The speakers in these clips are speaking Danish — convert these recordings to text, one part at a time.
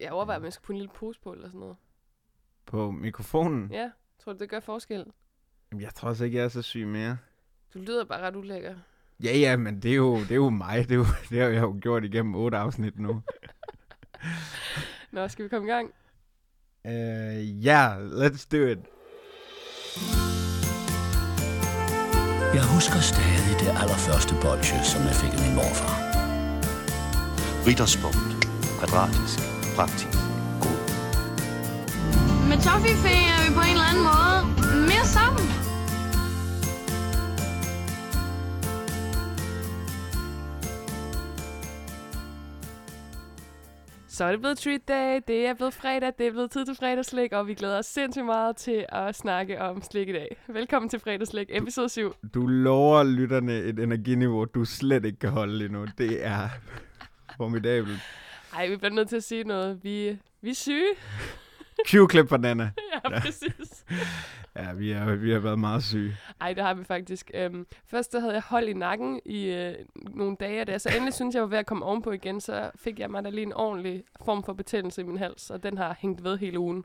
Jeg overvejer, om jeg skal putte en lille pose på eller sådan noget. På mikrofonen? Ja, tror du, det gør forskel? Jeg tror også ikke, jeg er så syg mere. Du lyder bare ret ulækker. Ja, ja, men det er jo, det er jo mig. Det, er jo, det har jeg jo gjort igennem otte afsnit nu. Nå, skal vi komme i gang? Ja, uh, yeah, let's do it. Jeg husker stadig det allerførste bolsje, som jeg fik af min morfar. Ritterspunkt. Kvadratisk. Praktisk. God. Med Toffifee er vi på en eller anden måde mere sammen. Så er det blevet treat day, det er blevet fredag, det er blevet tid til fredagslæg, og vi glæder os sindssygt meget til at snakke om slik i dag. Velkommen til fredagslæg, episode 7. Du lover lytterne et energiniveau, du slet ikke kan holde lige nu. Det er formidabelt. Ej, vi bliver nødt til at sige noget. Vi, vi er syge. Q-klip for Nana. ja, præcis. Ja, vi, er, vi har været meget syge. Ej, det har vi faktisk. Øhm, først der havde jeg hold i nakken i øh, nogle dage, og da jeg så endelig synes jeg var ved at komme ovenpå igen, så fik jeg mig da lige en ordentlig form for betændelse i min hals, og den har hængt ved hele ugen.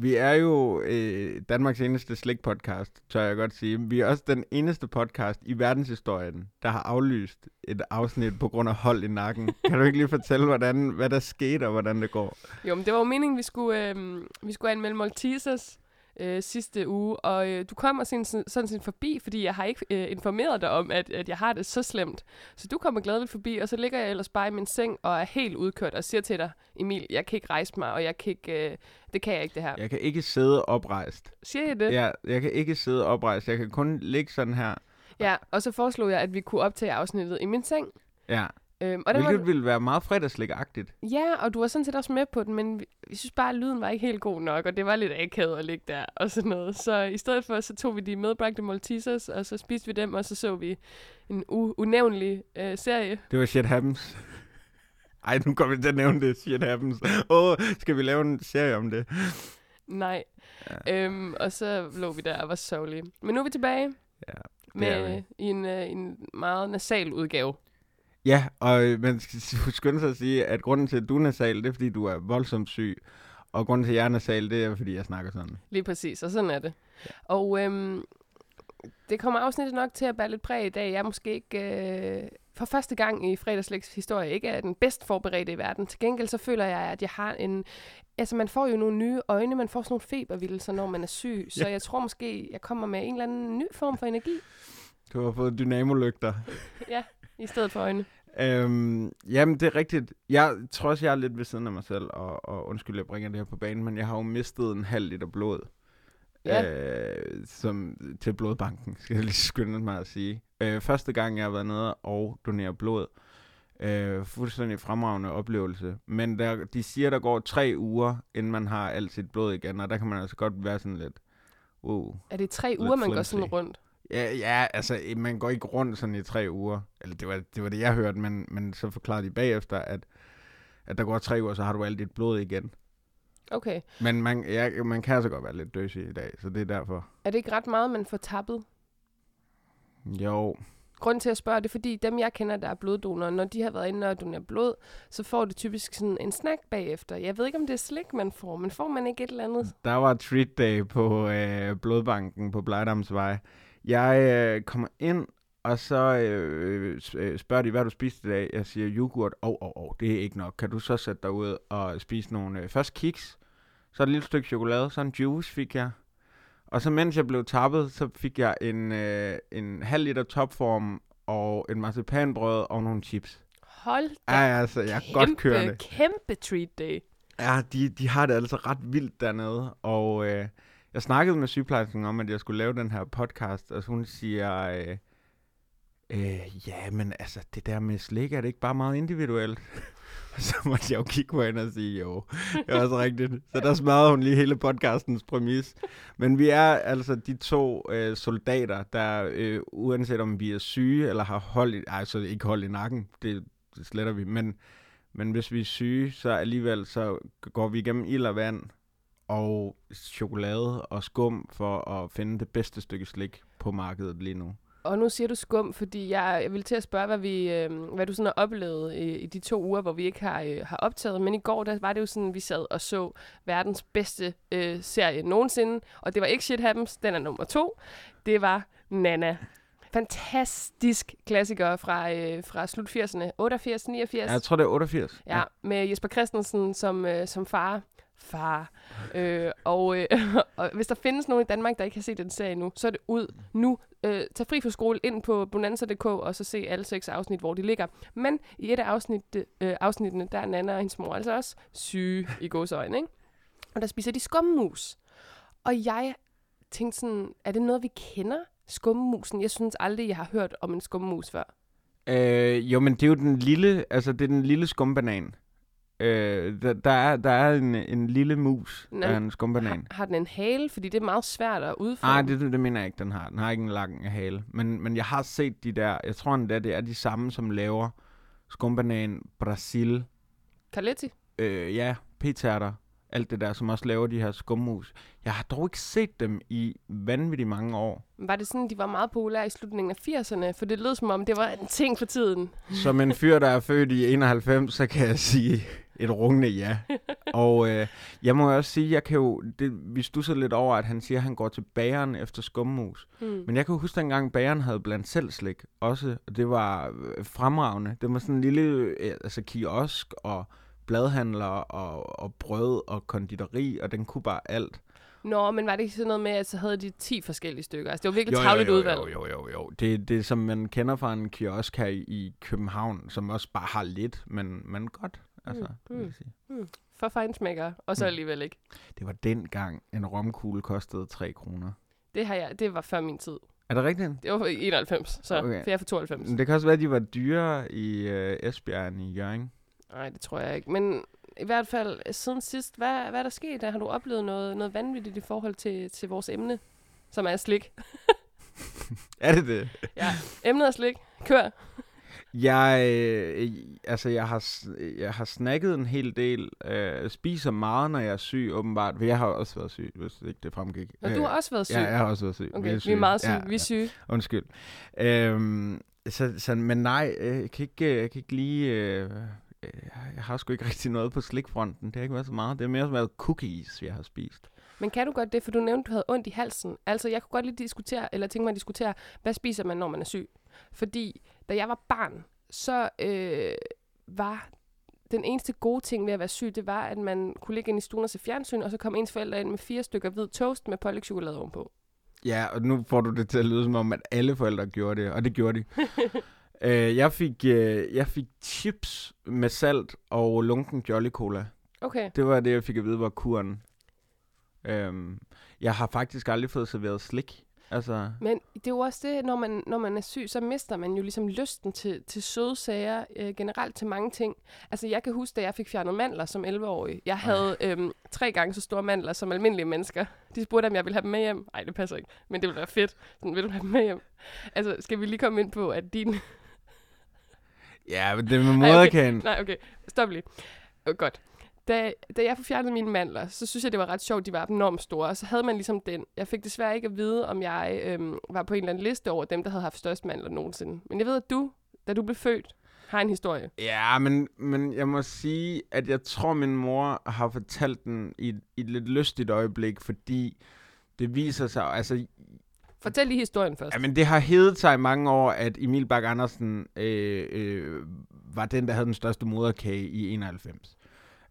Vi er jo øh, Danmarks eneste slik-podcast, tør jeg godt sige. Vi er også den eneste podcast i verdenshistorien, der har aflyst et afsnit på grund af hold i nakken. Kan du ikke lige fortælle, hvordan, hvad der skete og hvordan det går? Jo, men det var jo meningen, vi skulle, øh, vi skulle anmelde Maltesers øh, sidste uge, og øh, du kommer sådan, sådan set forbi, fordi jeg har ikke øh, informeret dig om, at, at jeg har det så slemt. Så du kommer gladeligt forbi, og så ligger jeg ellers bare i min seng og er helt udkørt og siger til dig, Emil, jeg kan ikke rejse mig, og jeg kan ikke, øh, det kan jeg ikke det her. Jeg kan ikke sidde oprejst. Siger jeg det? Ja, jeg kan ikke sidde oprejst. Jeg kan kun ligge sådan her. Ja, og så foreslog jeg, at vi kunne optage afsnittet i min seng. Ja, Øhm, og det hvilket var, ville være meget fredagslæg-agtigt. ja, og du var sådan set også med på den, men vi, synes bare, at lyden var ikke helt god nok, og det var lidt akavet at ligge der og sådan noget. Så i stedet for, så tog vi de medbragte Maltesers, og så spiste vi dem, og så så vi en u- unævnlig øh, serie. Det var Shit Happens. Ej, nu kommer vi til at nævne det. Shit Happens. Åh, oh, skal vi lave en serie om det? Nej. Ja. Øhm, og så lå vi der og var sørgelige. Men nu er vi tilbage Ja, med vi. i en, øh, en meget nasal udgave. Ja, og man skal skynde sig at sige, at grunden til, at du er nasal, det er, fordi du er voldsomt syg. Og grunden til, at jeg er nasal, det er, fordi jeg snakker sådan. Lige præcis, og sådan er det. Ja. Og øhm, det kommer afsnittet nok til at bære lidt præg i dag. Jeg er måske ikke øh, for første gang i fredagslægs historie ikke er den bedst forberedte i verden. Til gengæld så føler jeg, at jeg har en... Altså man får jo nogle nye øjne, man får sådan nogle febervildelser, når man er syg. Så Ja. jeg tror måske, jeg kommer med en eller anden ny form for energi Du har fået dynamolygter. i stedet for øjne. Øhm, jamen, det er rigtigt. Jeg tror også, jeg er lidt ved siden af mig selv, og, og undskyld, jeg bringer det her på banen, men jeg har jo mistet en halv liter blod. Ja. Øh, som, til blodbanken, skal jeg lige skynde mig at sige. Øh, første gang, jeg har været nede og donere blod. Øh, fuldstændig fremragende oplevelse. Men der, de siger, der går tre uger, inden man har alt sit blod igen, og der kan man altså godt være sådan lidt... Uh. Er det tre uger, man går sådan rundt? Ja, ja, altså, man går ikke rundt sådan i tre uger. Eller det var det, var det jeg hørte, men, men så forklarede de bagefter, at, at der går tre uger, så har du alt dit blod igen. Okay. Men man, ja, man kan altså godt være lidt døsig i dag, så det er derfor. Er det ikke ret meget, man får tappet? Jo, Grunden til at spørge, det er fordi dem, jeg kender, der er bloddonorer, når de har været inde og donere blod, så får de typisk sådan en snack bagefter. Jeg ved ikke, om det er slik, man får, men får man ikke et eller andet? der var treat day på øh, blodbanken på Blejdamsvej. Jeg øh, kommer ind, og så øh, øh, spørger de, hvad du spist i dag? Jeg siger yoghurt. Åh, oh, oh, oh, det er ikke nok. Kan du så sætte dig ud og spise nogle... Øh, først kiks, så et lille stykke chokolade, så en juice fik jeg. Og så mens jeg blev tappet, så fik jeg en, øh, en halv liter topform og en marcipanbrød og nogle chips. Hold da Ja, altså, jeg er godt kørende. kæmpe treat day. Ja, de, de har det altså ret vildt dernede, og øh, jeg snakkede med sygeplejersken om, at jeg skulle lave den her podcast, og hun siger, øh, øh, ja, men altså, det der med slik, er det ikke bare meget individuelt? så måtte jeg jo kigge på hende og sige, jo, det er også rigtigt. Så der smadrede hun lige hele podcastens præmis. Men vi er altså de to øh, soldater, der øh, uanset om vi er syge, eller har hold i, altså ikke hold i nakken, det, det sletter vi, men men hvis vi er syge, så alligevel så går vi igennem ild og vand og chokolade og skum for at finde det bedste stykke slik på markedet lige nu. Og nu siger du skum, fordi jeg, jeg vil til at spørge, hvad, vi, øh, hvad du sådan har oplevet i, i de to uger, hvor vi ikke har, øh, har optaget. Men i går, der var det jo sådan, vi sad og så verdens bedste øh, serie nogensinde. Og det var ikke Shit Happens, den er nummer to. Det var Nana. Fantastisk klassiker fra, øh, fra slut 80'erne. 88, 89. Ja, jeg tror, det er 88. Ja, med Jesper Christensen som, øh, som far. Far. Øh, og, øh, og hvis der findes nogen i Danmark, der ikke har set den serie nu, så er det ud nu. Øh, tag fri fra skole ind på bonanza.dk og så se alle seks afsnit, hvor de ligger. Men i et af afsnit, øh, afsnittene, der er Nana og hendes mor altså også syge i gåsøjne, ikke? Og der spiser de skummus. Og jeg tænkte sådan, er det noget, vi kender? Skummusen? Jeg synes aldrig, jeg har hørt om en skummus før. Øh, jo, men det er jo den lille, altså det er den lille skumbanan. Øh, der, der, er, der er en, en lille mus Nå, af en skumbanan. Har, har den en hale? Fordi det er meget svært at udføre. Nej, det, det, mener jeg ikke, den har. Den har ikke en lang hale. Men, men jeg har set de der, jeg tror endda, det er de samme, som laver skumbanan, Brasil, Carletti? øh, ja, p-tærter, alt det der, som også laver de her skummus. Jeg har dog ikke set dem i vanvittigt mange år. Var det sådan, de var meget populære i slutningen af 80'erne? For det lød som om, det var en ting for tiden. Som en fyr, der er født i 91, så kan jeg sige et rungende ja. Og øh, jeg må også sige, jeg kan jo, det, vi stusser lidt over, at han siger, at han går til bageren efter skummus. Hmm. Men jeg kan jo huske, dengang bageren havde blandt selv slik også, og det var øh, fremragende. Det var sådan en lille øh, altså kiosk og bladhandler og, og brød og konditori, og den kunne bare alt. Nå, men var det ikke sådan noget med, at så havde de 10 forskellige stykker? Altså, det var virkelig tavligt udvalg. jo, jo, jo, jo. Det, det som man kender fra en kiosk her i, i København, som også bare har lidt, men, men godt. Altså, Mm, vil mm. jeg sige. For fejnsmækker, og så Mm. alligevel ikke. Det var dengang, en romkugle kostede 3 kroner. Det, har jeg, det var før min tid. Er det rigtigt? Det var i 91, så Okay. for jeg er fra 92. Men Det kan også være, at de var dyrere i øh, Esbjerg end i Jørgen. Nej, det tror jeg ikke. Men i hvert fald øh, siden sidst, hvad, hvad er der sket? Har du oplevet noget, noget vanvittigt i forhold til, til vores emne, som er slik? Er det det? Ja, emnet er slik. Kør. Jeg, øh, altså, jeg har, jeg har snakket en hel del. Øh, spiser meget, når jeg er syg, åbenbart. For jeg har også været syg, hvis ikke det fremgik. Og du har også været syg. Ja, jeg har også været syg. Okay, vi er, syge. meget syge. Ja, vi er syge. Ja, undskyld. Øhm, så, så, men nej, øh, jeg kan ikke, øh, jeg kan ikke lige... Øh, øh, jeg har sgu ikke rigtig noget på slikfronten. Det har ikke været så meget. Det har mere været cookies, jeg har spist. Men kan du godt det, for du nævnte, du havde ondt i halsen. Altså, jeg kunne godt lige diskutere, eller tænke mig at diskutere, hvad spiser man, når man er syg? Fordi, da jeg var barn, så øh, var den eneste gode ting ved at være syg, det var, at man kunne ligge ind i stuen og se fjernsyn, og så kom ens forældre ind med fire stykker hvid toast med pålægtschokolade ovenpå. Ja, og nu får du det til at lyde som om, at alle forældre gjorde det, og det gjorde de. øh, jeg, fik, øh, jeg fik chips med salt og lunken Jolly Cola. Okay. Det var det, jeg fik at vide var kuren. Øhm, jeg har faktisk aldrig fået serveret slik. Altså, Men det er jo også det, når man, når man er syg, så mister man jo ligesom lysten til, til søde sager, øh, generelt til mange ting. Altså jeg kan huske, da jeg fik fjernet mandler som 11-årig. Jeg havde øhm, tre gange så store mandler som almindelige mennesker. De spurgte, om jeg ville have dem med hjem. Nej, det passer ikke, men det ville være fedt. Sådan, vil du have dem med hjem? Altså, skal vi lige komme ind på, at din... ja, men det med Ej, okay. moderkagen. Nej, okay, stop lige. Oh, godt. Da, da jeg fjernede mine mandler, så synes jeg, det var ret sjovt, de var enormt store. Og så havde man ligesom den. Jeg fik desværre ikke at vide, om jeg øhm, var på en eller anden liste over dem, der havde haft størst mandler nogensinde. Men jeg ved, at du, da du blev født, har en historie. Ja, men, men jeg må sige, at jeg tror, min mor har fortalt den i, i et lidt lystigt øjeblik, fordi det viser sig, altså, Fortæl lige historien først. ja, men det har heddet sig i mange år, at Emil Bak Andersen øh, øh, var den, der havde den største moderkage i 91.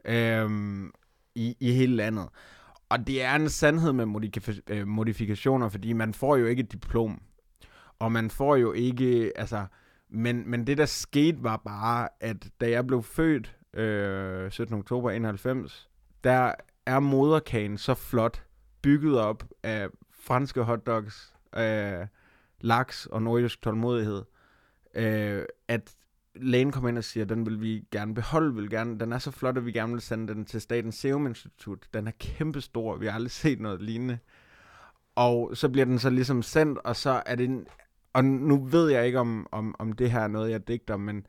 Øhm, i, I hele landet. Og det er en sandhed med modif- øh, modifikationer, fordi man får jo ikke et diplom. Og man får jo ikke, altså... Men, men det, der skete, var bare, at da jeg blev født øh, 17. oktober 91, der er moderkagen så flot bygget op af franske hotdogs, øh, laks og nordjysk tålmodighed, øh, at lægen kommer ind og siger, den vil vi gerne beholde, vil gerne, den er så flot, at vi gerne vil sende den til Statens Serum Institut. Den er kæmpestor, vi har aldrig set noget lignende. Og så bliver den så ligesom sendt, og så er det en, og nu ved jeg ikke, om, om, om det her er noget, jeg digter, men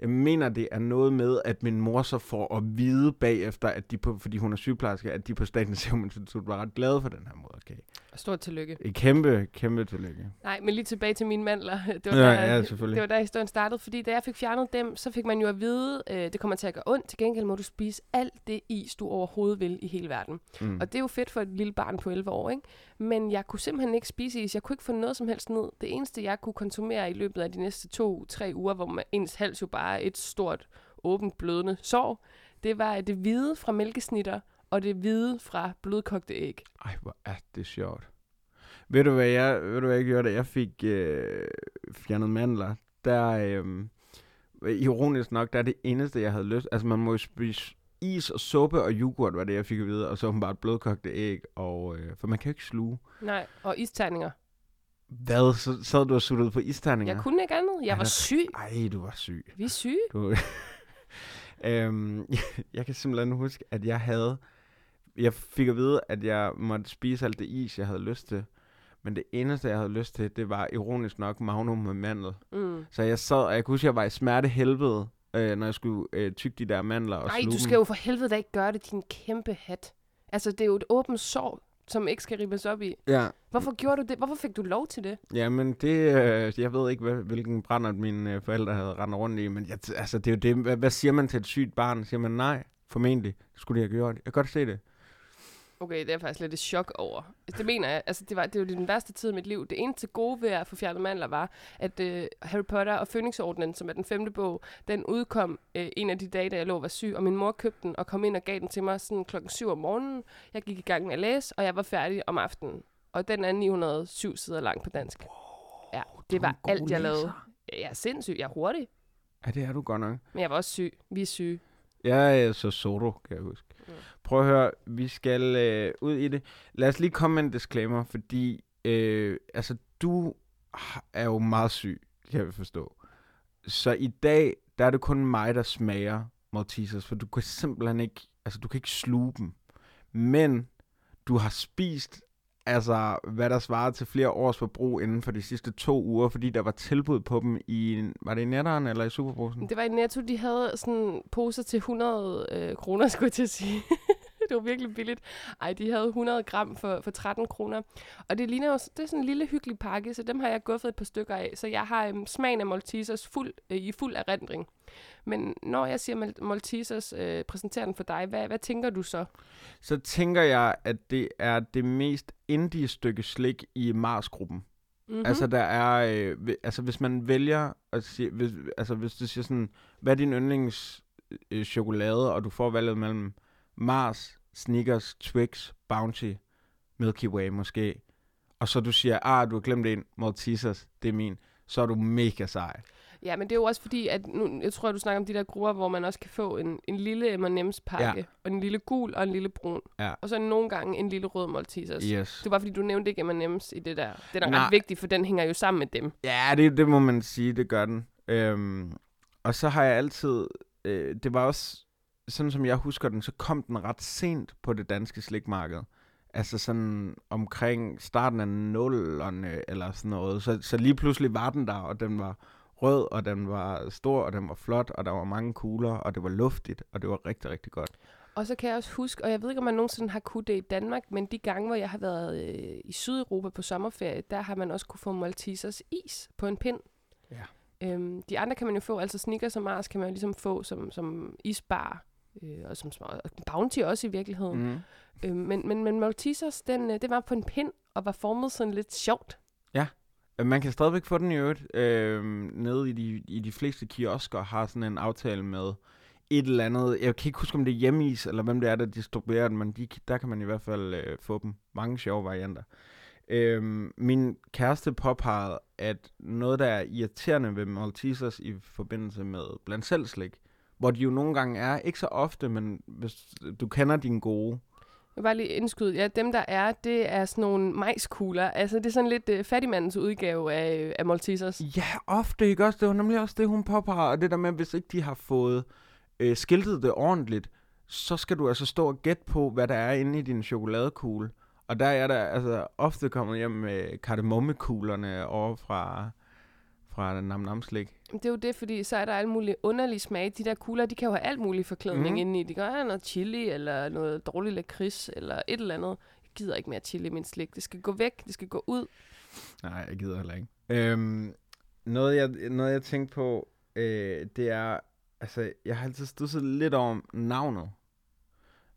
jeg mener, det er noget med, at min mor så får at vide bagefter, at de på, fordi hun er sygeplejerske, at de på Statens Serum Institut var ret glade for den her moderkage. Stort tillykke. Et kæmpe, kæmpe tillykke. Nej, men lige tilbage til mine mandler. Det var, Ja, der, ja, selvfølgelig. det var der historien startede, fordi da jeg fik fjernet dem, så fik man jo at vide, øh, det kommer til at gøre ondt. Til gengæld må du spise alt det is, du overhovedet vil i hele verden. Mm. Og det er jo fedt for et lille barn på 11 år, ikke? Men jeg kunne simpelthen ikke spise is. Jeg kunne ikke få noget som helst ned. Det eneste, jeg kunne konsumere i løbet af de næste to-tre uger, hvor man, ens hals jo bare er et stort, åbent, blødende sår, det var det hvide fra mælkesnitter og det hvide fra blødkogte æg. Ej, hvor er det sjovt. Ved du, hvad jeg, ved du, hvad jeg gjorde, da jeg fik øh, fjernet mandler? Der, øh, ironisk nok, der er det eneste, jeg havde lyst. Altså, man må jo spise is og suppe og yoghurt, var det, jeg fik at vide. Og så bare blødkogte æg, og, øh, for man kan jo ikke sluge. Nej, og isterninger. Hvad? Så sad du og suttede på isterninger? Jeg kunne ikke andet. Jeg Ej, var syg. Ej, du var syg. Vi er syge. Du... øhm, jeg kan simpelthen huske, at jeg havde... Jeg fik at vide, at jeg måtte spise alt det is, jeg havde lyst til. Men det eneste, jeg havde lyst til, det var ironisk nok magnum med mandel. Mm. Så jeg sad, og jeg kunne huske, at jeg var i smertehelvede, øh, når jeg skulle øh, tygge de der mandler og Nej, du skal jo for helvede da ikke gøre det, din kæmpe hat. Altså, det er jo et åbent sår, som ikke skal ribes op i. Ja, Hvorfor gjorde du det? Hvorfor fik du lov til det? ja, men det, øh, jeg ved ikke, hvad, hvilken brænder mine øh, forældre havde rendt rundt i, men jeg, altså, det er jo det, hvad, hvad siger man til et sygt barn? Siger man nej? Formentlig. Det skulle de have gjort. Jeg kan godt se det. Okay, det er jeg faktisk lidt et chok over. Det mener jeg. Altså, det, var, det var den værste tid i mit liv. Det eneste gode ved at få fjernet mandler var, at uh, Harry Potter og Fønixordenen, som er den femte bog, den udkom uh, en af de dage, da jeg lå og var syg, og min mor købte den og kom ind og gav den til mig sådan klokken 7 om morgenen. Jeg gik i gang med at læse, og jeg var færdig om aftenen. Og den er 907 sider lang på dansk. Ja, det var alt, jeg lavede. Jeg er sindssyg. Jeg er hurtig. Ja, det er du godt nok. Men jeg var også syg. Vi er syge. Er så Soto, kan jeg huske. Mm. Prøv at høre, vi skal øh, ud i det. Lad os lige komme med en disclaimer, fordi øh, altså, du er jo meget syg, kan jeg forstå. Så i dag, der er det kun mig, der smager Maltesers, for du kan simpelthen ikke, altså du kan ikke sluge dem. Men du har spist, altså hvad der svarede til flere års forbrug inden for de sidste to uger, fordi der var tilbud på dem i, var det i netteren eller i Superbrugsen? Det var i Netto, de havde sådan poser til 100 øh, kroner, skulle jeg til at sige. det var virkelig billigt. Ej, de havde 100 gram for, for 13 kroner. Og det ligner jo, det er sådan en lille hyggelig pakke, så dem har jeg guffet et par stykker af. Så jeg har øhm, smagen af Maltesers fuld, øh, i fuld erindring. Men når jeg siger Mal- Maltesers, øh, præsenterer den for dig, hvad, hvad tænker du så? så tænker jeg, at det er det mest indie stykke slik i Mars-gruppen. Mm-hmm. Altså, der er, øh, altså, hvis man vælger at sige, hvis, altså, hvis du siger sådan, hvad er din yndlings øh, chokolade, og du får valget mellem Mars, Snickers, Twix, Bounty, Milky Way måske, og så du siger, ah, du har glemt en, Maltesers, det er min, så er du mega sej. Ja, men det er jo også fordi, at nu, jeg tror, du snakker om de der grupper, hvor man også kan få en, en lille M&M's pakke, Ja. og en lille gul og en lille brun. Ja. Og så nogle gange en lille rød Maltesers. Yes. Det var fordi, du nævnte ikke M&M's i det der. Det er da ret vigtigt, for den hænger jo sammen med dem. Ja, det, det må man sige, det gør den. Øhm, og så har jeg altid, øh, det var også, sådan som jeg husker den, så kom den ret sent på det danske slikmarked. Altså sådan omkring starten af nullerne eller sådan noget. Så, så lige pludselig var den der, og den var rød, og den var stor, og den var flot, og der var mange kugler, og det var luftigt, og det var rigtig, rigtig godt. Og så kan jeg også huske, og jeg ved ikke, om man nogensinde har kunnet det i Danmark, men de gange, hvor jeg har været øh, i Sydeuropa på sommerferie, der har man også kunne få Maltesers is på en pind. Ja. Øhm, de andre kan man jo få, altså Snickers og Mars kan man jo ligesom få som, som isbar, øh, og som og Bounty også i virkeligheden. Mm. Øhm, men, men, men Maltesers, den, øh, det var på en pind, og var formet sådan lidt sjovt. Øh, Man kan stadigvæk få den i øvrigt. Øh, nede i de, i de fleste kiosker har sådan en aftale med et eller andet. Jeg kan ikke huske, om det er hjemmeis, eller hvem det er, der distribuerer den, men de, der kan man i hvert fald øh, få dem. Mange sjove varianter. Øh, min kæreste påpegede, at noget, der er irriterende ved Maltesers i forbindelse med blandt selv slik, hvor de jo nogle gange er, ikke så ofte, men hvis du kender din gode, Jeg vil bare lige indskyde. Ja, dem der er, det er sådan nogle majskugler. Altså, det er sådan lidt øh, fattigmandens udgave af, af Maltesers. Ja, ofte, ikke også? Det var nemlig også det, hun påpeger. Og det der med, hvis ikke de har fået øh, skiltet det ordentligt, så skal du altså stå og gætte på, hvad der er inde i din chokoladekugle. Og der er der altså ofte kommet hjem med kardemommekuglerne over fra, fra Nam Nam Slik. Det er jo det, fordi så er der alle mulige underlige smage. De der kugler, de kan jo have alt muligt forklædning mm. inde i. De kan have noget chili, eller noget dårlig lakrids, eller et eller andet. Jeg gider ikke mere chili i min slik. Det skal gå væk, det skal gå ud. Nej, jeg gider heller ikke. Øhm, noget, jeg, noget, jeg tænkte på, øh, det er, altså, jeg har altid stusset lidt over navnet.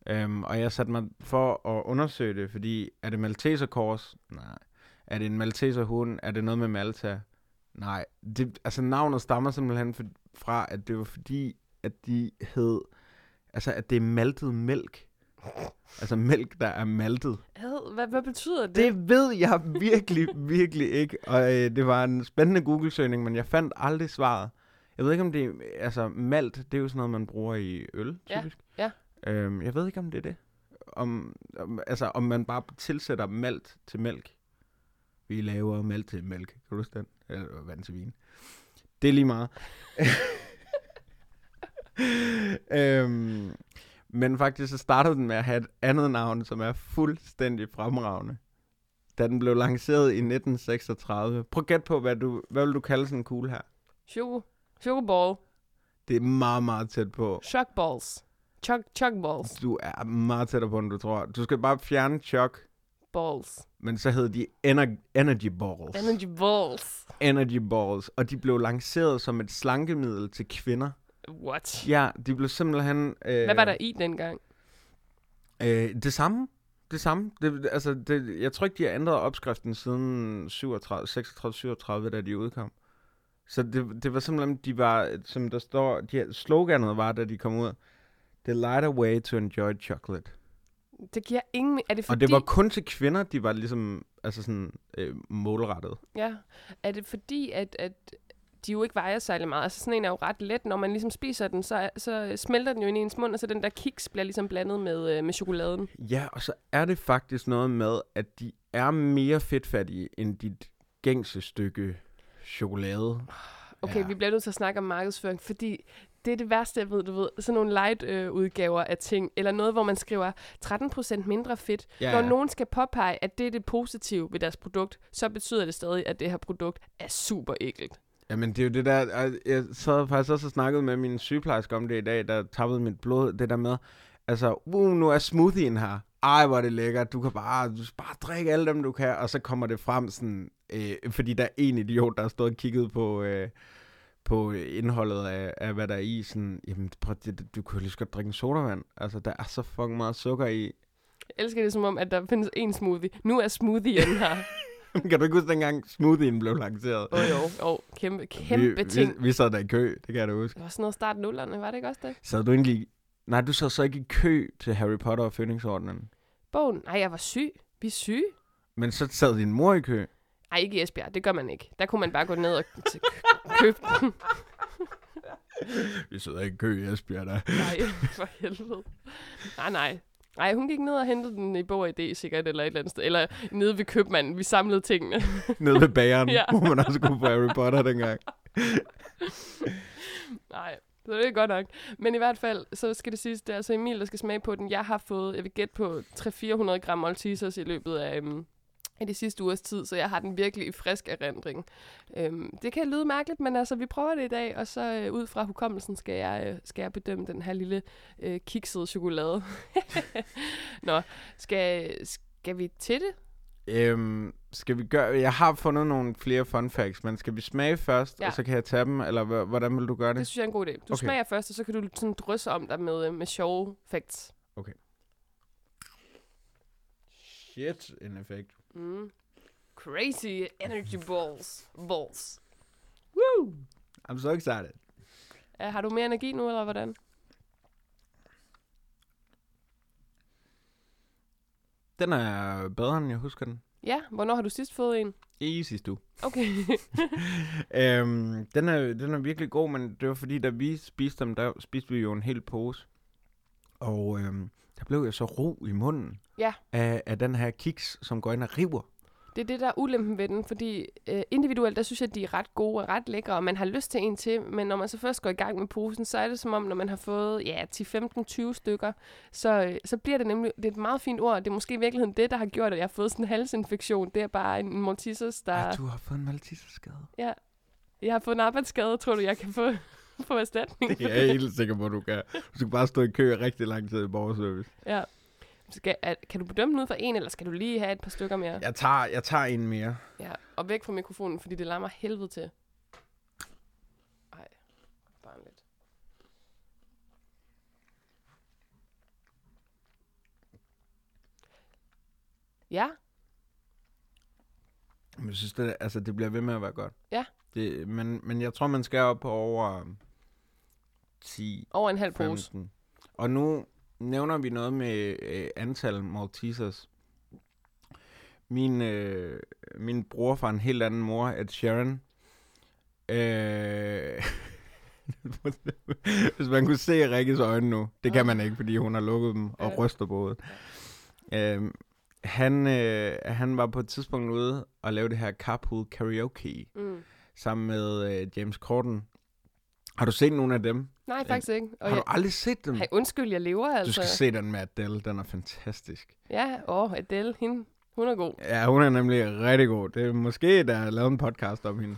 Øhm, og jeg satte mig for at undersøge det, fordi er det Malteserkors? Nej. Er det en Malteserhund? Er det noget med Malta? Nej. Det, altså, navnet stammer simpelthen for, fra, at det var fordi, at de hed, altså, at det er maltet mælk. Altså mælk, der er maltet. Ad, hvad, hvad betyder det? Det ved jeg virkelig, virkelig ikke. Og øh, det var en spændende Google-søgning, men jeg fandt aldrig svaret. Jeg ved ikke, om det er... Altså, malt, det er jo sådan noget, man bruger i øl, Ja, typisk. ja. Øhm, jeg ved ikke, om det er det. Om, om, altså, om man bare tilsætter malt til mælk. Vi laver malt til mælk. Kan du huske den? Eller vand til vin. Det er lige meget. øhm, men faktisk så startede den med at have et andet navn, som er fuldstændig fremragende. Da den blev lanceret i 1936. Prøv at gætte på, hvad, du, hvad vil du kalde sådan en kugle her? Choco. Chocoball. Det er meget, meget tæt på. Chuck balls. Chuck, chuck balls. Du er meget tættere på, end du tror. Du skal bare fjerne chok, Balls. Men så hed de ener- Energy Balls. Energy balls. Energy Balls. Og de blev lanceret som et slankemiddel til kvinder. What? Ja, de blev simpelthen... Øh, Hvad var der i dengang? Øh, det samme. Det samme. Det, altså, det, jeg tror ikke, de har ændret opskriften siden 37, 36, 37, da de udkom. Så det, det var simpelthen, de var, som der står, de, sloganet var, da de kom ud, The lighter way to enjoy chocolate. Det giver ingen... Er det fordi... Og det var kun til kvinder, de var ligesom, altså sådan, øh, målrettet. Ja. Er det fordi, at, at de jo ikke vejer særlig meget? Altså sådan en er jo ret let. Når man ligesom spiser den, så, så smelter den jo ind i ens mund, og så den der kiks bliver ligesom blandet med, øh, med chokoladen. Ja, og så er det faktisk noget med, at de er mere fedtfattige end dit gængse stykke chokolade. Okay, ja. vi bliver nødt til at snakke om markedsføring, fordi det er det værste, jeg ved, du ved. Sådan nogle light-udgaver af ting, eller noget, hvor man skriver 13% mindre fedt. Ja, Når ja. nogen skal påpege, at det er det positive ved deres produkt, så betyder det stadig, at det her produkt er super ægelt. Jamen, det er jo det der... og Jeg sad faktisk også og snakket med min sygeplejerske om det i dag, der tappede mit blod. Det der med, altså, uh, nu er smoothien her. Ej, hvor er det lækkert. Du kan bare, du skal bare drikke alle dem, du kan. Og så kommer det frem sådan... Øh, fordi der er en idiot, der har stået og kigget på... Øh, på indholdet af, af, hvad der er i, sådan, jamen, prøv, det, du jo lige så godt drikke en sodavand. Altså, der er så fucking meget sukker i. Jeg elsker det som om, at der findes en smoothie. Nu er smoothien her. kan du ikke huske, dengang smoothien blev lanceret? Åh oh, jo, oh, kæmpe, kæmpe vi, ting. Vi, vi sad der i kø, det kan jeg da huske. Det var sådan noget start nullerne, var det ikke også det? Sad du egentlig... Nej, du sad så ikke i kø til Harry Potter og Fønixordenen. Bogen? Nej, jeg var syg. Vi er syge. Men så sad din mor i kø. Nej, ikke i Esbjerg. Det gør man ikke. Der kunne man bare gå ned og købe den. Vi sidder ikke i kø i Esbjerg, der. Nej, for helvede. Nej, nej. Nej, hun gik ned og hentede den i Bog og idé sikkert, eller et eller andet sted. Eller nede ved købmanden. Vi samlede tingene. Nede ved bageren, ja. hvor man også kunne få Harry Potter dengang. Nej, så det er godt nok. Men i hvert fald, så skal det siges, det er altså Emil, der skal smage på den. Jeg har fået, jeg vil gætte på 300-400 gram Maltesers i løbet af, um, af de sidste ugers tid, så jeg har den virkelig i frisk erindring. Um, det kan lyde mærkeligt, men altså, vi prøver det i dag, og så uh, ud fra hukommelsen skal jeg, uh, skal jeg bedømme den her lille uh, kiksede chokolade. Nå, skal, skal vi til det? Øhm, skal vi gøre... Jeg har fundet nogle flere fun facts, men skal vi smage først, Ja. og så kan jeg tage dem, eller hvordan vil du gøre det? Det synes jeg er en god idé. Du okay. Okay. smager først, og så kan du sådan drysse om dig med, øh, med sjove facts. Shit, en effekt. Mm. Crazy energy balls. Balls. Woo! I'm so excited. Uh, har du mere energi nu, eller hvordan? Den er bedre, end jeg husker den. Ja, hvornår har du sidst fået en? I sidste uge. Okay. øhm, den, er, den er virkelig god, men det var fordi, da vi spiste dem, der spiste vi jo en hel pose. Og øhm, der blev jeg så ro i munden Ja. af, af den her kiks, som går ind og river. det er det, der er ulempen ved den, fordi øh, individuelt, der synes jeg, at de er ret gode og ret lækre, og man har lyst til en til, men når man så først går i gang med posen, så er det som om, når man har fået ja, 10-15-20 stykker, så, øh, så bliver det nemlig, det er et meget fint ord, det er måske i virkeligheden det, der har gjort, at jeg har fået sådan en halsinfektion. Det er bare en Maltesers, der... Ja, du har fået en malteserskade. Ja. Jeg har fået en arbejdsskade. Tror du, jeg kan få, få erstatning? Det er jeg helt sikker på, du kan. Du skal bare stå i kø rigtig lang tid i borgerservice. Ja. Skal, er, kan du bedømme ud for en, eller skal du lige have et par stykker mere? Jeg tager, jeg tager en mere. Ja, og væk fra mikrofonen, fordi det larmer helvede til. Ej, bare lidt. Ja, Men Jeg synes, det, altså, det bliver ved med at være godt. Ja. Det, men, men jeg tror, man skal op på over um, 10, over en halv pose. 15. Og nu nævner vi noget med øh, antal Maltesers. Min, øh, min bror fra en helt anden mor, Ed Sharon. Øh, hvis man kunne se Rikkes øjne nu. Det kan man ikke, fordi hun har lukket dem og ryster på hovedet. Øh, han, øh, han var på et tidspunkt ude og lave det her carpool karaoke Mm. Sammen med øh, James Corden. Har du set nogle af dem? Nej, faktisk ikke. Og Har jeg, du aldrig set dem? hey, undskyld, jeg lever altså. Du skal se den med Adele, den er fantastisk. Ja, åh, Adele, hende, hun er god. Ja, hun er nemlig rigtig god. Det er måske, der er lavet en podcast om hende.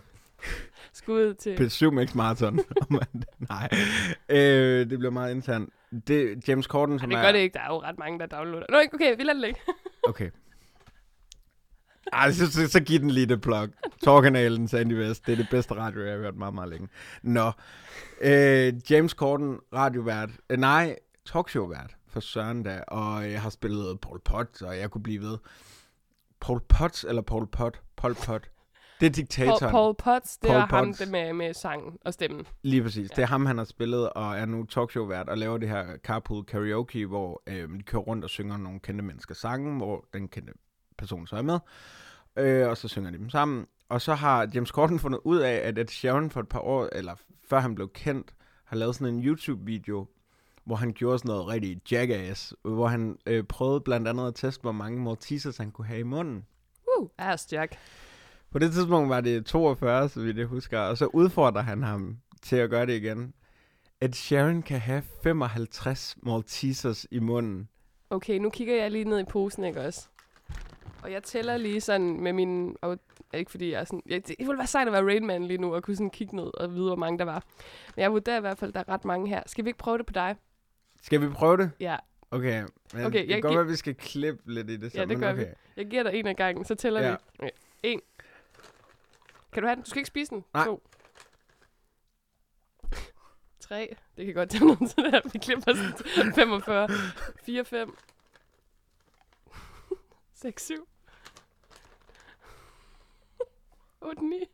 Skud til... P7 Mix Marathon. Nej, øh, det bliver meget internt. Det, James Corden, Ej, som det er... gør det ikke. Der er jo ret mange, der downloader. Nå, okay, vi lader det ligge. Okay. Ej, så, så, så giv den lige det plug. Torkanalen, Sandy West, det er det bedste radio, jeg har hørt meget, meget længe. Nå, øh, James Corden, radiovært, øh, nej, talkshow-vært for Søren da, og jeg har spillet Paul Pot, og jeg kunne blive ved. Paul Potts eller Paul Pot? Paul Pot. Det er Paul, diktatoren. Paul Potts, det Paul er ham Potts. det med, med sangen og stemmen. Lige præcis. Det er ham, han har spillet, og er nu talkshow-vært, og laver det her carpool karaoke, hvor øh, de kører rundt og synger nogle kendte menneskers sange, hvor den kendte person så er med. Øh, og så synger de dem sammen. Og så har James Corden fundet ud af, at Ed Sheeran for et par år, eller før han blev kendt, har lavet sådan en YouTube-video, hvor han gjorde sådan noget rigtig jackass, hvor han øh, prøvede blandt andet at teste, hvor mange Maltesers han kunne have i munden. Uh, ass Jack. På det tidspunkt var det 42, så vidt jeg husker, og så udfordrer han ham til at gøre det igen. At Sharon kan have 55 Maltesers i munden. Okay, nu kigger jeg lige ned i posen, ikke også? Og jeg tæller lige sådan med min... Og ikke fordi jeg er sådan... Jeg, det ville være sejt at være Rain Man lige nu, og kunne sådan kigge ned og vide, hvor mange der var. Men jeg vurderer i hvert fald, at der er ret mange her. Skal vi ikke prøve det på dig? Skal vi prøve det? Ja, Okay, men Okay, det jeg kan godt gi- være, at vi skal klippe lidt i det Ja, sammen. det men gør okay. vi. jeg giver dig en af gangen, så tæller Ja. vi. Okay. En. Kan du have den? Du skal ikke spise den. Nej. To. Tre. Det kan godt tage noget til det her. Vi klipper sådan 45. 4, 5. 6, 7. 8, 9.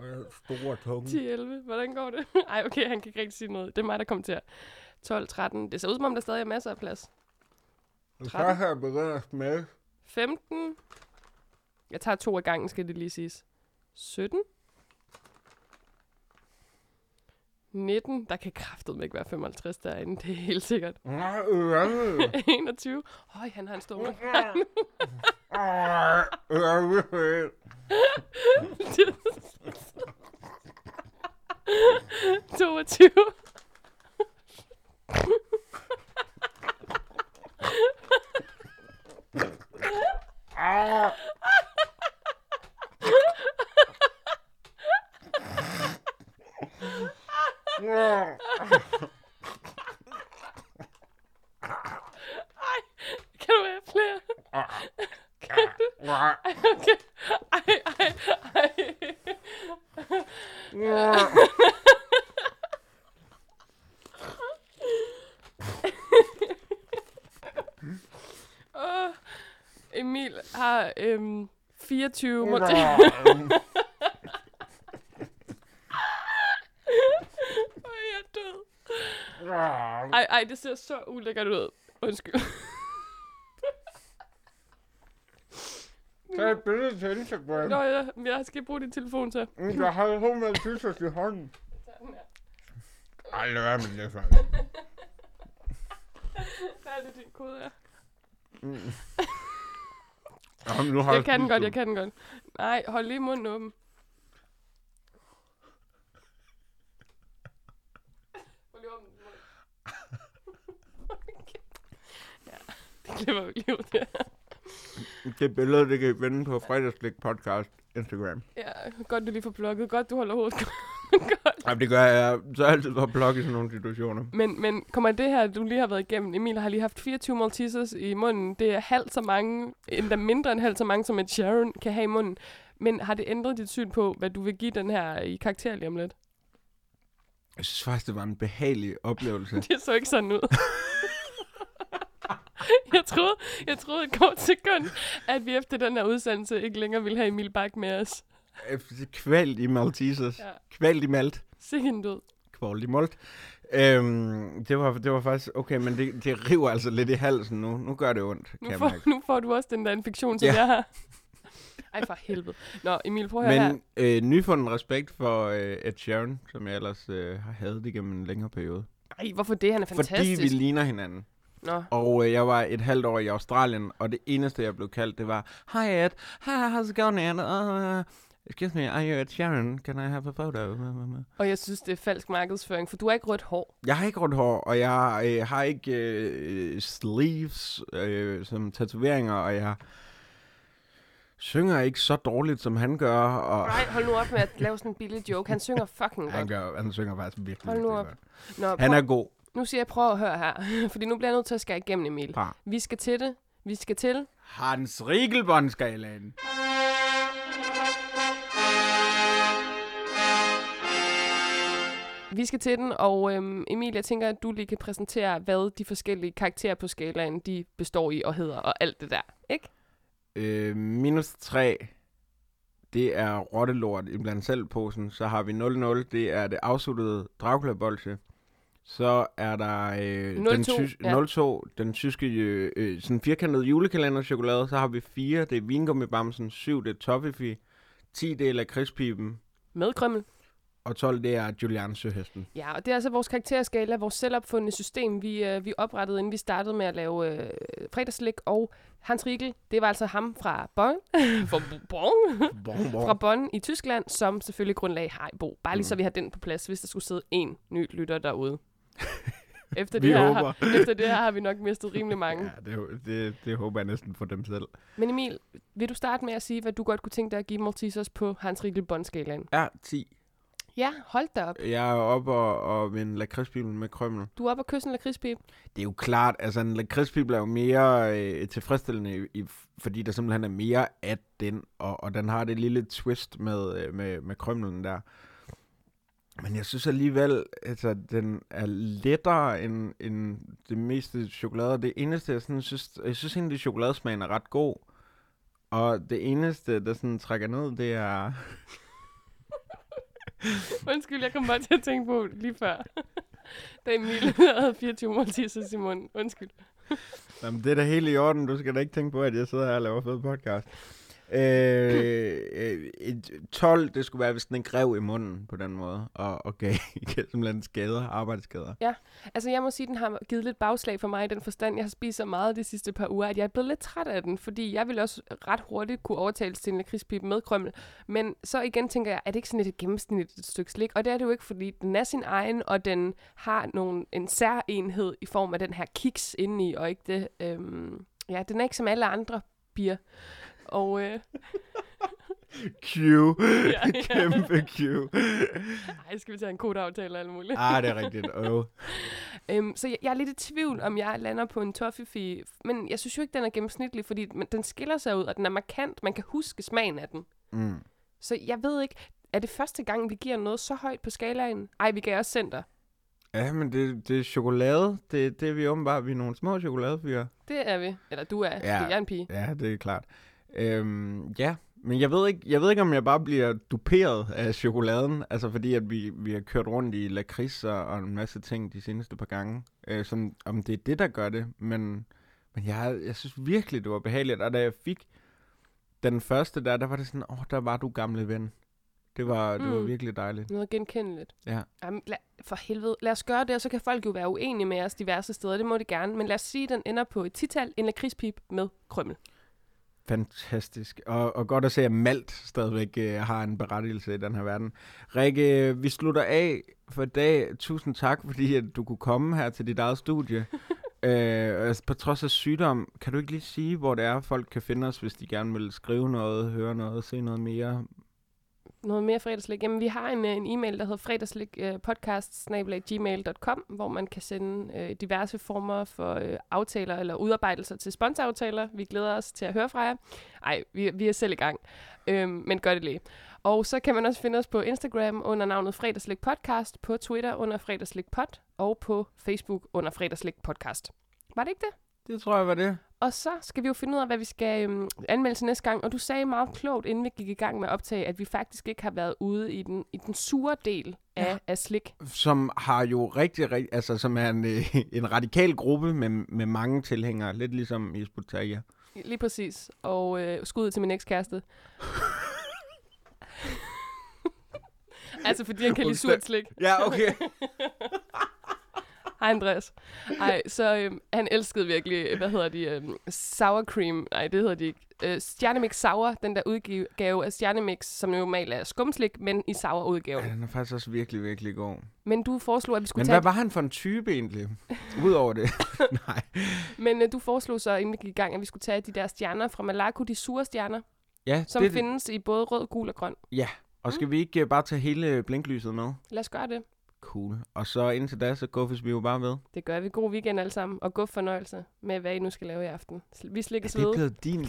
Store tunge. 10, 11. Hvordan går det? Ej, okay, han kan ikke rigtig sige noget. Det er mig, der kommer til her. 12, 13. Det ser ud som om, der stadig er masser af plads. Så har jeg begyndt smage. 15. Jeg tager to af gangen, skal det lige siges. 17. 19. Der kan kraftet ikke være 55 derinde, det er helt sikkert. Nej, øh, 21. Høj, han har en stor mund. øh, 22. Ej, kan du have flere? Kan du? Ej, okay. Ej, ej, Emil har øhm, 24 mål. Åh, jeg er død. Ej, ej, det ser så ulækkert ud. Undskyld. Tag et billede til Instagram. Nå, ja, men jeg skal bruge din telefon til. Mm, Jeg har 100 Maltesers i hånden. Ej, lad være med det, far. Hvad er det, din kode er? Jamen, nu har Jeg kan den spist godt, dem. jeg kan den godt. Nej, hold lige munden åben. Hold lige åben. Ja, det klipper vi lige ud der. Det billede, det kan I finde på fredagslik podcast Instagram. Ja, godt du lige får blokket. Godt du holder hovedet godt. Jamen, det gør jeg. Så er altid for at blokke i sådan nogle situationer. Men, men kommer det her, du lige har været igennem, Emil har lige haft 24 Maltesers i munden. Det er halvt så mange, endda mindre end halvt så mange, som et Sharon kan have i munden. Men har det ændret dit syn på, hvad du vil give den her i karakter lige om lidt? Jeg synes faktisk, det var en behagelig oplevelse. Det så ikke sådan ud. jeg, troede, jeg troede et kort sekund, at vi efter den her udsendelse ikke længere ville have Emil Bak med os. Kvalt i Maltesers. Ja. Kvalt i malt. Sikke en død. Quality malt. Øhm, det, var, det var faktisk okay, men det, det river altså lidt i halsen nu. Nu gør det ondt, kan Nu jeg får, mærke. nu får du også den der infektion, som Ja. jeg har. Ej, for helvede. Nå, Emil, prøv at høre her. Men øh, nyfunden respekt for øh, Ed Sheeran, som jeg ellers øh, har hadet igennem en længere periode. Ej, hvorfor det? Han er fantastisk. Fordi vi ligner hinanden. Nå, Og øh, jeg var et halvt år i Australien, og det eneste, jeg blev kaldt, det var, Hi Ed, hi, how's it going, Ed? Uh, excuse me, are you Ed Sheeran? Can I have a photo? og jeg synes, det er falsk markedsføring, for du har ikke rødt hår. Jeg har ikke rødt hår, og jeg øh, har ikke øh, sleeves øh, som tatoveringer, og jeg synger ikke så dårligt, som han gør. Og Nej, hold nu op med at lave sådan en billig joke. Han synger fucking han, godt. gør, han synger faktisk virkelig, Hold nu op. godt. Nå, Han er god. Nu siger jeg, prøv at høre her. Fordi nu bliver jeg nødt til at skære igennem, Emil. Par. Vi skal til det. Vi skal til. Hans Riegelbåndskalaen. Vi skal til den, og øhm, Emil, jeg tænker, at du lige kan præsentere, hvad de forskellige karakterer på skalaen, de består i og hedder, og alt det der, ikke? Øh, minus 3, det er rottelort i blandt selv posen. Så har vi 0-0, det er det afsluttede Dracula-bolsje. Så er der øh, 0-2, den, tys- ja. 0-2, den tyske øh, øh, sådan firkantede julekalender-chokolade. Så har vi 4, det er vingummibamsen. 7, det er toffifee. 10, det er lakridspipen. Med krømmel. Og 12, det er Julian Søhesten. Ja, og det er altså vores karakterskala, vores selvopfundne system, vi, øh, vi oprettede, inden vi startede med at lave øh, fredagslik. Og Hans Riegel, det var altså ham fra Bonn, fra, Bonn, Bon, bon. fra Bonn i Tyskland, som selvfølgelig grundlag Haribo. Bare lige så vi har den på plads, hvis der skulle sidde en ny lytter derude. Efter Vi det, her, håber. har, efter det her har vi nok mistet rimelig mange. Ja, det, det, det håber jeg næsten for dem selv. Men Emil, vil du starte med at sige, hvad du godt kunne tænke dig at give Maltesers på Hans Riegel Bond-skalaen? Ja, 10. Ja, hold da op. Jeg er oppe og, og vinde lakridspiben med krømmel. Du er oppe og kysse en lakridspip. Det er jo klart, altså en lakridspibel er jo mere øh, tilfredsstillende, i, i, fordi der simpelthen er mere af den, og, og den har det lille twist med, øh, med, med krømmelen der. Men jeg synes alligevel, altså den er lettere end, end det meste chokolade. Det eneste, jeg sådan synes, jeg synes egentlig, chokoladesmagen er ret god. Og det eneste, der sådan trækker ned, det er... Undskyld, jeg kom bare til at tænke på lige før. da Emil havde 24 Maltesers i munden. Undskyld. Jamen, det er da helt i orden. Du skal da ikke tænke på, at jeg sidder her og laver fed podcast. Øh, øh, et 12, det skulle være, hvis den ikke rev i munden på den måde, og, og gav, simpelthen skader, arbejdsskader. Ja, Altså, jeg må sige, at den har givet lidt bagslag for mig i den forstand. Jeg har spist så meget de sidste par uger, at jeg er blevet lidt træt af den, fordi jeg ville også ret hurtigt kunne overtales til en lakridspipe med krømmel. Men så igen tænker jeg, er det ikke sådan et gennemsnitligt stykke slik? Og det er det jo ikke, fordi den er sin egen, og den har nogle, en særenhed i form af den her kiks indeni, og ikke det... Øhm, ja, den er ikke som alle andre bier. Og øh, Q. ja. Kæmpe Q. Ej, skal vi tage en kodeaftale og alt muligt? ah, det er rigtigt. Oh. Øhm, så jeg, jeg er lidt i tvivl, om jeg lander på en toffifee, men jeg synes jo ikke, den er gennemsnitlig, fordi den skiller sig ud, og den er markant. Man kan huske smagen af den. Mm. Så jeg ved ikke, er det første gang, vi giver noget så højt på skalaen? Ej, vi gav også center. Ja, men det, det er chokolade. Det, det er vi åbenbart. Vi er nogle små chokoladefyre. Det er vi. Eller du er, ja. Ja. jeg er en pige. Ja, det er klart. Øhm, ja, men jeg ved, ikke, jeg ved ikke, om jeg bare bliver duperet af chokoladen, altså fordi, at vi, vi har kørt rundt i lakrids og, og en masse ting de seneste par gange, øh, som, om det er det, der gør det, men, men jeg, jeg synes virkelig, det var behageligt, og da jeg fik den første der, der var det sådan, åh, oh, der var du gamle ven. Det var, det var Mm. virkelig dejligt. Noget genkendeligt. Ja. Jamen, lad, for helvede. Lad os gøre det, og så kan folk jo være uenige med os diverse steder. Det må de gerne. Men lad os sige, at den ender på et tital, en lakridspip med krømmel. Fantastisk. Og, og godt at se, at Malt stadigvæk øh, har en berettigelse i den her verden. Rikke, vi slutter af for i dag. Tusind tak, fordi at du kunne komme her til dit eget studie. Øh, altså, på trods af sygdom, kan du ikke lige sige, hvor det er, folk kan finde os, hvis de gerne vil skrive noget, høre noget, se noget mere? Noget mere fredagslik. Jamen, vi har en, øh, en e-mail, der hedder fredagslikpodcast.gmail.com, øh, hvor man kan sende øh, diverse former for øh, aftaler eller udarbejdelser til sponsoraftaler. Vi glæder os til at høre fra jer. Ej, vi, vi er selv i gang, øhm, men gør det lige. Og så kan man også finde os på Instagram under navnet Fredagslik Podcast, på Twitter under Fredagslik Pod, og på Facebook under Fredagslik Podcast. Var det ikke det? Det tror jeg var det. Og så skal vi jo finde ud af, hvad vi skal øhm, anmelde til næste gang. Og du sagde meget klogt, inden vi gik i gang med at optage, at vi faktisk ikke har været ude i den, i den sure del af, ja. af slik. Som har jo rigtig, rigtig altså som er en, øh, en radikal gruppe med, med mange tilhængere. Lidt ligesom Isbut Tahir. Lige præcis. Og øh, skud til min ekskæreste. altså, fordi han kan lide surt slik. Ja, okay. Hej Andreas. Ej, så øhm, han elskede virkelig, øh, hvad hedder de, øhm, sour cream, nej det hedder de ikke, øh, Stjernemix Sour, den der udgave af Stjernemix, som normalt er skumslik, men i sour udgave. ja, den er faktisk også virkelig, virkelig god. Men du foreslog, at vi skulle Men tage... hvad var han for en type egentlig? Udover det. Nej. Men øh, du foreslog så, inden vi gik i gang, at vi skulle tage de der stjerner fra Malaco, de sure stjerner, Ja, som det, findes i både rød, gul og grøn. Ja, og skal vi ikke øh, bare tage hele blinklyset med? Lad os gøre det. Cool. Og så indtil da, så guffes vi jo bare ved. Det gør vi. God weekend alle sammen, og god fornøjelse med, hvad I nu skal lave i aften. Vi slikkes Det er blevet din...